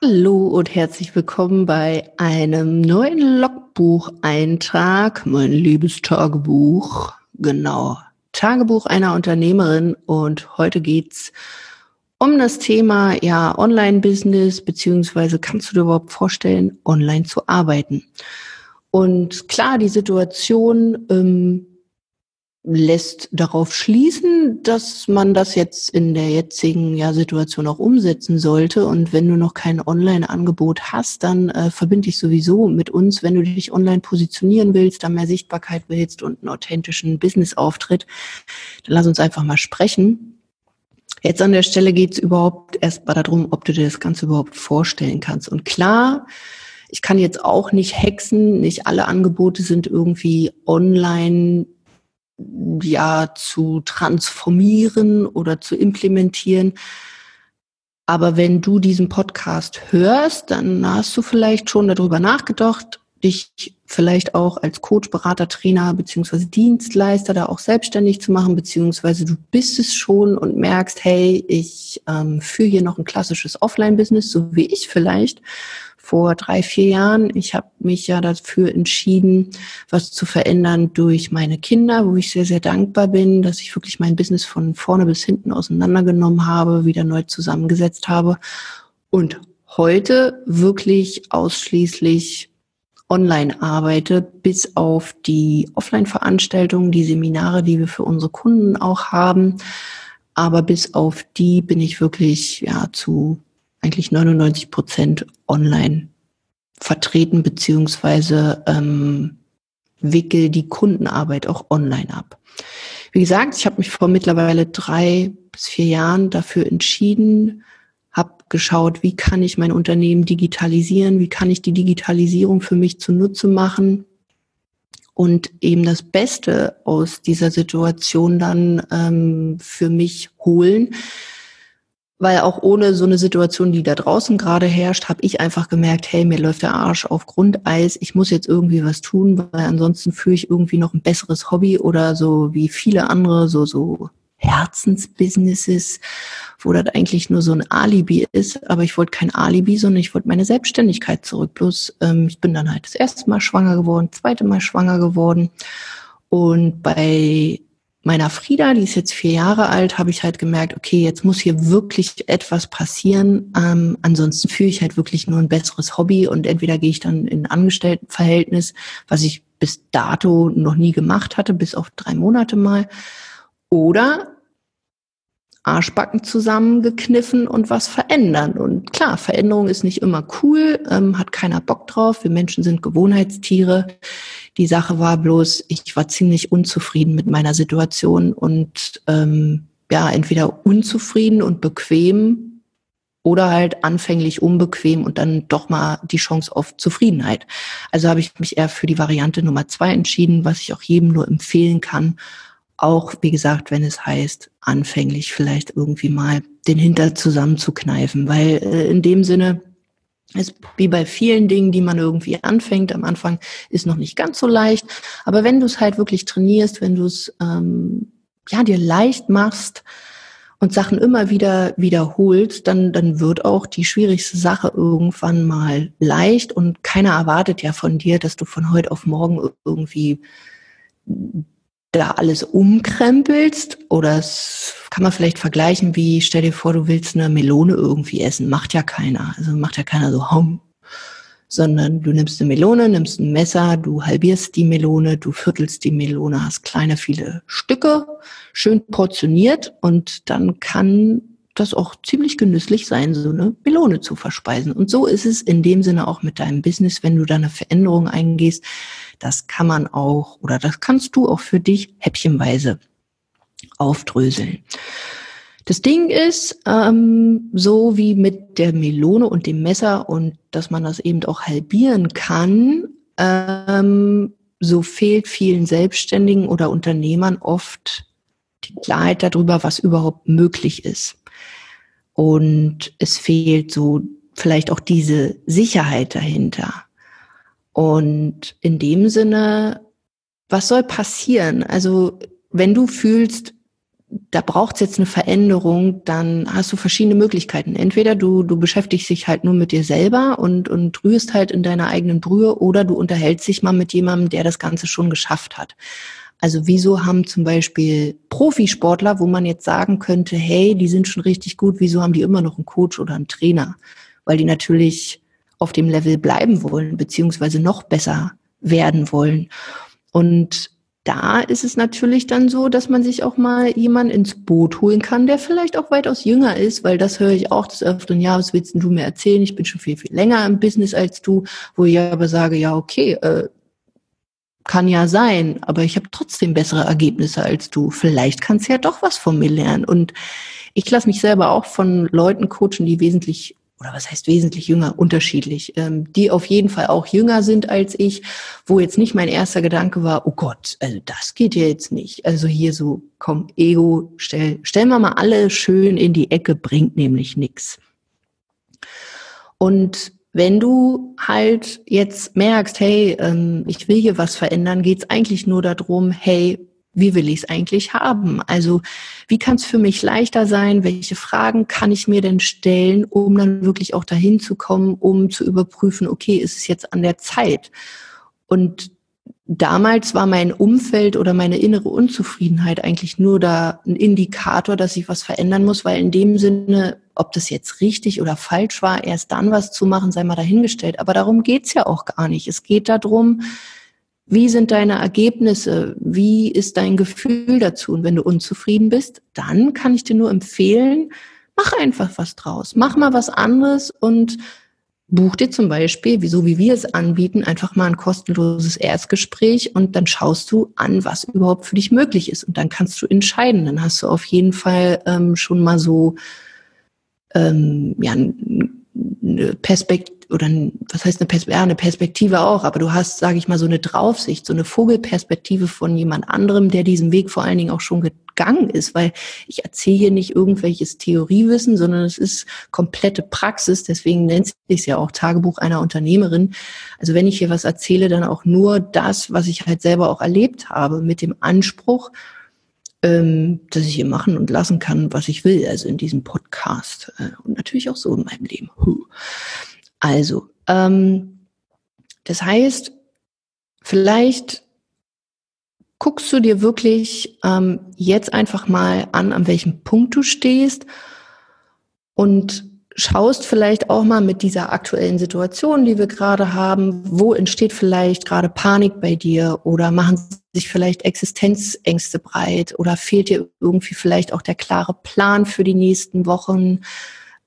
Hallo und herzlich willkommen bei einem neuen Logbucheintrag, mein liebes Tagebuch. Genau, Tagebuch einer Unternehmerin und heute geht's um das Thema ja Online-Business beziehungsweise kannst du dir überhaupt vorstellen, online zu arbeiten? Und klar, die Situation ähm, lässt darauf schließen, dass man das jetzt in der jetzigen ja, Situation auch umsetzen sollte. Und wenn du noch kein Online-Angebot hast, dann äh, verbinde dich sowieso mit uns, wenn du dich online positionieren willst, dann mehr Sichtbarkeit willst und einen authentischen Business-Auftritt, dann lass uns einfach mal sprechen. Jetzt an der Stelle geht es überhaupt erst mal darum, ob du dir das Ganze überhaupt vorstellen kannst. Und klar, ich kann jetzt auch nicht hexen, nicht alle Angebote sind irgendwie online ja zu transformieren oder zu implementieren. Aber wenn du diesen Podcast hörst, dann hast du vielleicht schon darüber nachgedacht, dich vielleicht auch als Coach, Berater, Trainer beziehungsweise Dienstleister da auch selbstständig zu machen, beziehungsweise du bist es schon und merkst, hey, ich ähm, führe hier noch ein klassisches Offline-Business, so wie ich vielleicht vor drei, vier Jahren. Ich habe mich ja dafür entschieden, was zu verändern durch meine Kinder, wo ich sehr, sehr dankbar bin, dass ich wirklich mein Business von vorne bis hinten auseinandergenommen habe, wieder neu zusammengesetzt habe und heute wirklich ausschließlich online arbeite, bis auf die Offline-Veranstaltungen, die Seminare, die wir für unsere Kunden auch haben. Aber bis auf die bin ich wirklich ja zu eigentlich 99 Prozent online vertreten, beziehungsweise ähm, wickel die Kundenarbeit auch online ab. Wie gesagt, ich habe mich vor mittlerweile drei bis vier Jahren dafür entschieden, habe geschaut, wie kann ich mein Unternehmen digitalisieren, wie kann ich die Digitalisierung für mich zunutze machen und eben das Beste aus dieser Situation dann ähm, für mich holen weil auch ohne so eine Situation, die da draußen gerade herrscht, habe ich einfach gemerkt, hey, mir läuft der Arsch auf Grundeis, ich muss jetzt irgendwie was tun, weil ansonsten führe ich irgendwie noch ein besseres Hobby oder so wie viele andere, so, so Herzensbusinesses, wo das eigentlich nur so ein Alibi ist. Aber ich wollte kein Alibi, sondern ich wollte meine Selbstständigkeit zurück. Bloß ähm, ich bin dann halt das erste Mal schwanger geworden, zweite Mal schwanger geworden. Und bei meiner Frieda, die ist jetzt vier Jahre alt, habe ich halt gemerkt, okay, jetzt muss hier wirklich etwas passieren. Ähm, ansonsten führe ich halt wirklich nur ein besseres Hobby und entweder gehe ich dann in ein Angestelltenverhältnis, was ich bis dato noch nie gemacht hatte, bis auf drei Monate mal, oder Arschbacken zusammengekniffen und was verändern. Und klar, Veränderung ist nicht immer cool, ähm, hat keiner Bock drauf. Wir Menschen sind Gewohnheitstiere. Die Sache war bloß, ich war ziemlich unzufrieden mit meiner Situation und ähm, ja, entweder unzufrieden und bequem oder halt anfänglich unbequem und dann doch mal die Chance auf Zufriedenheit. Also habe ich mich eher für die Variante Nummer zwei entschieden, was ich auch jedem nur empfehlen kann. Auch, wie gesagt, wenn es heißt, anfänglich vielleicht irgendwie mal den Hinter zusammenzukneifen, weil äh, in dem Sinne, ist wie bei vielen Dingen, die man irgendwie anfängt. Am Anfang ist noch nicht ganz so leicht. Aber wenn du es halt wirklich trainierst, wenn du es ähm, ja dir leicht machst und Sachen immer wieder wiederholst, dann, dann wird auch die schwierigste Sache irgendwann mal leicht und keiner erwartet ja von dir, dass du von heute auf morgen irgendwie da alles umkrempelst oder es kann man vielleicht vergleichen wie, stell dir vor, du willst eine Melone irgendwie essen. Macht ja keiner. Also macht ja keiner so, hom. Sondern du nimmst eine Melone, nimmst ein Messer, du halbierst die Melone, du viertelst die Melone, hast kleine, viele Stücke, schön portioniert und dann kann das auch ziemlich genüsslich sein, so eine Melone zu verspeisen. Und so ist es in dem Sinne auch mit deinem Business, wenn du da eine Veränderung eingehst. Das kann man auch oder das kannst du auch für dich häppchenweise aufdröseln. Das Ding ist, ähm, so wie mit der Melone und dem Messer und dass man das eben auch halbieren kann, ähm, so fehlt vielen Selbstständigen oder Unternehmern oft die Klarheit darüber, was überhaupt möglich ist. Und es fehlt so vielleicht auch diese Sicherheit dahinter. Und in dem Sinne, was soll passieren? Also wenn du fühlst, da braucht es jetzt eine Veränderung, dann hast du verschiedene Möglichkeiten. Entweder du, du beschäftigst dich halt nur mit dir selber und, und rührst halt in deiner eigenen Brühe oder du unterhältst dich mal mit jemandem, der das Ganze schon geschafft hat. Also wieso haben zum Beispiel Profisportler, wo man jetzt sagen könnte, hey, die sind schon richtig gut, wieso haben die immer noch einen Coach oder einen Trainer? Weil die natürlich auf dem Level bleiben wollen, beziehungsweise noch besser werden wollen. Und da ist es natürlich dann so, dass man sich auch mal jemanden ins Boot holen kann, der vielleicht auch weitaus jünger ist, weil das höre ich auch des Öfteren, ja, was willst du mir erzählen? Ich bin schon viel, viel länger im Business als du, wo ich aber sage, ja, okay, äh, kann ja sein, aber ich habe trotzdem bessere Ergebnisse als du. Vielleicht kannst du ja doch was von mir lernen. Und ich lasse mich selber auch von Leuten coachen, die wesentlich oder was heißt wesentlich jünger, unterschiedlich, ähm, die auf jeden Fall auch jünger sind als ich, wo jetzt nicht mein erster Gedanke war, oh Gott, also das geht ja jetzt nicht. Also hier so, komm, Ego, stell, stellen wir mal alle schön in die Ecke, bringt nämlich nichts. Und wenn du halt jetzt merkst, hey, ähm, ich will hier was verändern, geht's eigentlich nur darum, hey, wie will ich es eigentlich haben? Also wie kann es für mich leichter sein? Welche Fragen kann ich mir denn stellen, um dann wirklich auch dahin zu kommen, um zu überprüfen, okay, ist es jetzt an der Zeit? Und damals war mein Umfeld oder meine innere Unzufriedenheit eigentlich nur da ein Indikator, dass ich was verändern muss, weil in dem Sinne, ob das jetzt richtig oder falsch war, erst dann was zu machen, sei mal dahingestellt. Aber darum geht's ja auch gar nicht. Es geht darum, wie sind deine Ergebnisse? Wie ist dein Gefühl dazu? Und wenn du unzufrieden bist, dann kann ich dir nur empfehlen, mach einfach was draus. Mach mal was anderes und buch dir zum Beispiel, wieso wie wir es anbieten, einfach mal ein kostenloses Erstgespräch und dann schaust du an, was überhaupt für dich möglich ist. Und dann kannst du entscheiden. Dann hast du auf jeden Fall ähm, schon mal so ähm, ja, eine Perspektive oder was heißt eine Perspektive, ja, eine Perspektive auch, aber du hast, sage ich mal, so eine Draufsicht, so eine Vogelperspektive von jemand anderem, der diesen Weg vor allen Dingen auch schon gegangen ist, weil ich erzähle hier nicht irgendwelches Theoriewissen, sondern es ist komplette Praxis, deswegen nennt sich ja auch Tagebuch einer Unternehmerin. Also wenn ich hier was erzähle, dann auch nur das, was ich halt selber auch erlebt habe, mit dem Anspruch, ähm, dass ich hier machen und lassen kann, was ich will, also in diesem Podcast äh, und natürlich auch so in meinem Leben. Also, ähm, das heißt, vielleicht guckst du dir wirklich ähm, jetzt einfach mal an, an welchem Punkt du stehst und schaust vielleicht auch mal mit dieser aktuellen Situation, die wir gerade haben, wo entsteht vielleicht gerade Panik bei dir oder machen sich vielleicht Existenzängste breit oder fehlt dir irgendwie vielleicht auch der klare Plan für die nächsten Wochen.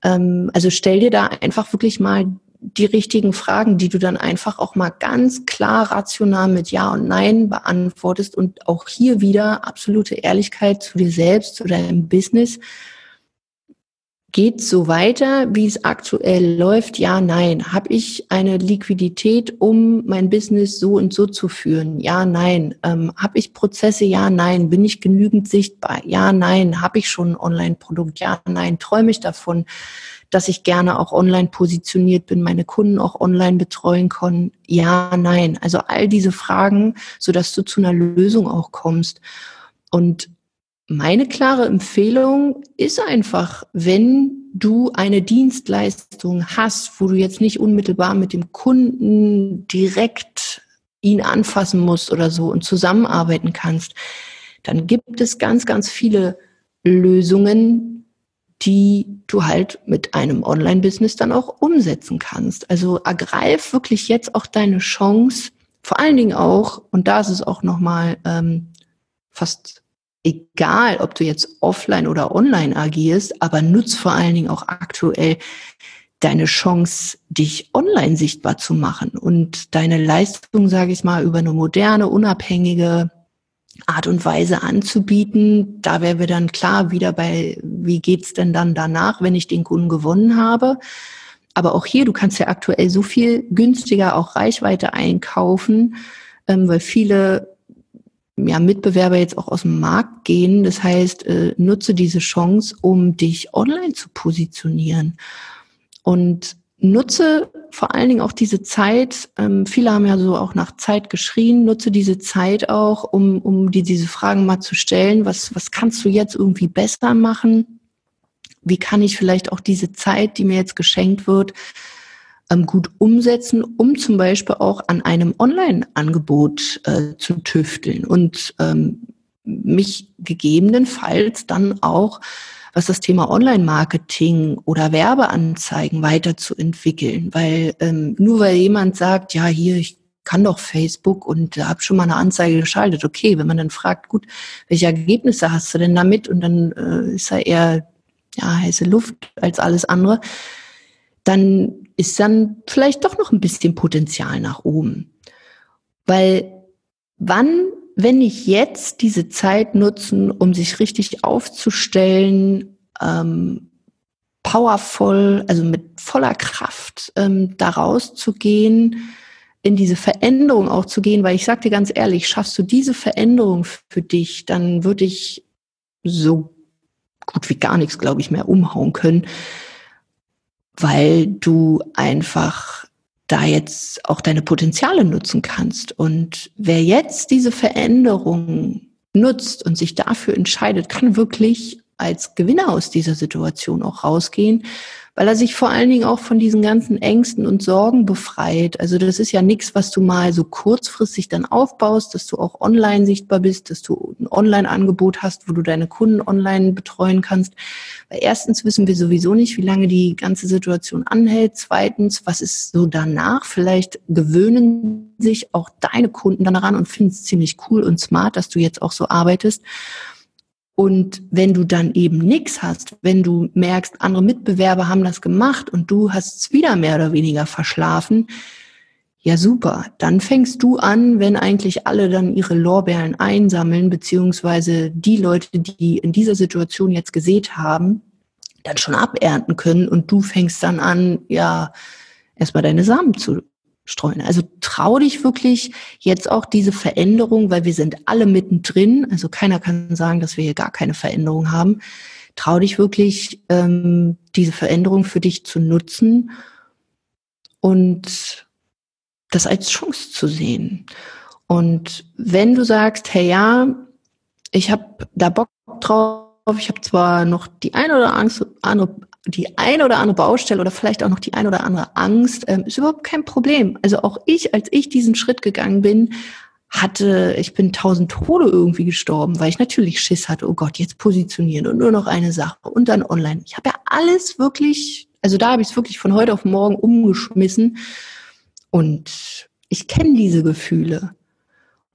Ähm, also stell dir da einfach wirklich mal die richtigen Fragen, die du dann einfach auch mal ganz klar rational mit Ja und Nein beantwortest und auch hier wieder absolute Ehrlichkeit zu dir selbst, zu deinem Business. Geht so weiter, wie es aktuell läuft? Ja, nein. Habe ich eine Liquidität, um mein Business so und so zu führen? Ja, nein. Ähm, Habe ich Prozesse? Ja, nein. Bin ich genügend sichtbar? Ja, nein. Habe ich schon ein Online-Produkt? Ja, nein. Träume ich davon, dass ich gerne auch online positioniert bin, meine Kunden auch online betreuen kann? Ja, nein. Also all diese Fragen, so dass du zu einer Lösung auch kommst. Und meine klare Empfehlung ist einfach, wenn du eine Dienstleistung hast, wo du jetzt nicht unmittelbar mit dem Kunden direkt ihn anfassen musst oder so und zusammenarbeiten kannst, dann gibt es ganz, ganz viele Lösungen, die du halt mit einem Online-Business dann auch umsetzen kannst. Also ergreif wirklich jetzt auch deine Chance, vor allen Dingen auch, und da ist es auch nochmal ähm, fast egal, ob du jetzt offline oder online agierst, aber nutz vor allen Dingen auch aktuell deine Chance, dich online sichtbar zu machen und deine Leistung, sage ich mal, über eine moderne, unabhängige Art und Weise anzubieten. Da wären wir dann klar wieder bei, wie geht's denn dann danach, wenn ich den Kunden gewonnen habe. Aber auch hier, du kannst ja aktuell so viel günstiger auch Reichweite einkaufen, ähm, weil viele ja, Mitbewerber jetzt auch aus dem Markt gehen. Das heißt, äh, nutze diese Chance, um dich online zu positionieren. Und nutze vor allen Dingen auch diese Zeit, ähm, viele haben ja so auch nach Zeit geschrien, nutze diese Zeit auch, um, um dir diese Fragen mal zu stellen. Was, was kannst du jetzt irgendwie besser machen? Wie kann ich vielleicht auch diese Zeit, die mir jetzt geschenkt wird, ähm, gut umsetzen, um zum Beispiel auch an einem Online-Angebot äh, zu tüfteln und ähm, mich gegebenenfalls dann auch was das Thema Online-Marketing oder Werbeanzeigen weiterzuentwickeln. Weil ähm, nur weil jemand sagt, ja, hier, ich kann doch Facebook und habe schon mal eine Anzeige geschaltet. Okay, wenn man dann fragt, gut, welche Ergebnisse hast du denn damit? Und dann äh, ist er eher ja, heiße Luft als alles andere, dann ist dann vielleicht doch noch ein bisschen Potenzial nach oben. Weil wann wenn nicht jetzt diese Zeit nutzen, um sich richtig aufzustellen, ähm, powervoll, also mit voller Kraft ähm, da rauszugehen, in diese Veränderung auch zu gehen, weil ich sag dir ganz ehrlich, schaffst du diese Veränderung für dich, dann würde ich so gut wie gar nichts, glaube ich, mehr umhauen können, weil du einfach da jetzt auch deine Potenziale nutzen kannst. Und wer jetzt diese Veränderung nutzt und sich dafür entscheidet, kann wirklich als Gewinner aus dieser Situation auch rausgehen weil er sich vor allen Dingen auch von diesen ganzen Ängsten und Sorgen befreit. Also das ist ja nichts, was du mal so kurzfristig dann aufbaust, dass du auch online sichtbar bist, dass du ein Online-Angebot hast, wo du deine Kunden online betreuen kannst. Weil erstens wissen wir sowieso nicht, wie lange die ganze Situation anhält. Zweitens, was ist so danach? Vielleicht gewöhnen sich auch deine Kunden daran und finden es ziemlich cool und smart, dass du jetzt auch so arbeitest. Und wenn du dann eben nichts hast, wenn du merkst, andere Mitbewerber haben das gemacht und du hast es wieder mehr oder weniger verschlafen, ja super, dann fängst du an, wenn eigentlich alle dann ihre Lorbeeren einsammeln, beziehungsweise die Leute, die in dieser Situation jetzt gesät haben, dann schon abernten können und du fängst dann an, ja, erstmal deine Samen zu streuen. Also trau dich wirklich jetzt auch diese Veränderung, weil wir sind alle mittendrin. Also keiner kann sagen, dass wir hier gar keine Veränderung haben. Trau dich wirklich, ähm, diese Veränderung für dich zu nutzen und das als Chance zu sehen. Und wenn du sagst, hey ja, ich habe da Bock drauf, ich habe zwar noch die eine oder andere die ein oder andere Baustelle oder vielleicht auch noch die ein oder andere Angst, ähm, ist überhaupt kein Problem. Also auch ich, als ich diesen Schritt gegangen bin, hatte, ich bin tausend Tode irgendwie gestorben, weil ich natürlich Schiss hatte, oh Gott, jetzt positionieren und nur noch eine Sache und dann online. Ich habe ja alles wirklich, also da habe ich es wirklich von heute auf morgen umgeschmissen und ich kenne diese Gefühle.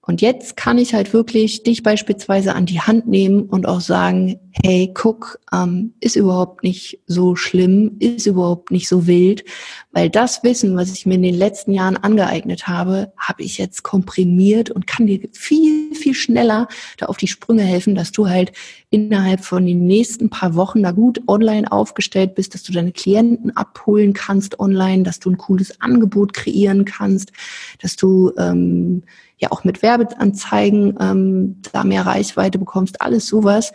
Und jetzt kann ich halt wirklich dich beispielsweise an die Hand nehmen und auch sagen, hey, guck, ähm, ist überhaupt nicht so schlimm, ist überhaupt nicht so wild, weil das Wissen, was ich mir in den letzten Jahren angeeignet habe, habe ich jetzt komprimiert und kann dir viel, viel schneller da auf die Sprünge helfen, dass du halt innerhalb von den nächsten paar Wochen da gut online aufgestellt bist, dass du deine Klienten abholen kannst online, dass du ein cooles Angebot kreieren kannst, dass du ähm, ja auch mit Werbeanzeigen ähm, da mehr Reichweite bekommst, alles sowas.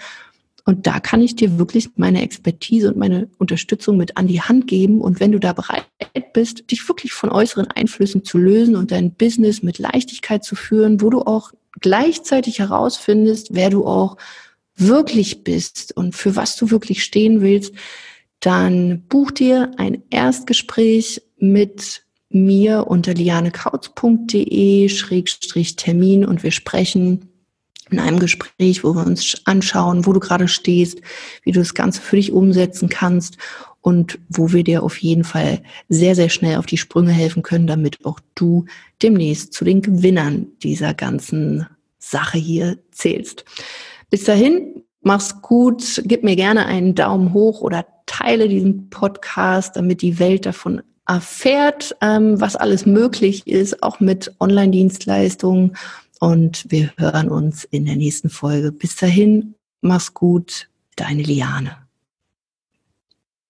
Und da kann ich dir wirklich meine Expertise und meine Unterstützung mit an die Hand geben. Und wenn du da bereit bist, dich wirklich von äußeren Einflüssen zu lösen und dein Business mit Leichtigkeit zu führen, wo du auch gleichzeitig herausfindest, wer du auch wirklich bist und für was du wirklich stehen willst, dann buch dir ein Erstgespräch mit mir unter lianekautz.de-termin und wir sprechen in einem Gespräch, wo wir uns anschauen, wo du gerade stehst, wie du das Ganze für dich umsetzen kannst und wo wir dir auf jeden Fall sehr, sehr schnell auf die Sprünge helfen können, damit auch du demnächst zu den Gewinnern dieser ganzen Sache hier zählst. Bis dahin, mach's gut, gib mir gerne einen Daumen hoch oder teile diesen Podcast, damit die Welt davon erfährt, ähm, was alles möglich ist, auch mit Online-Dienstleistungen. Und wir hören uns in der nächsten Folge. Bis dahin, mach's gut, deine Liane.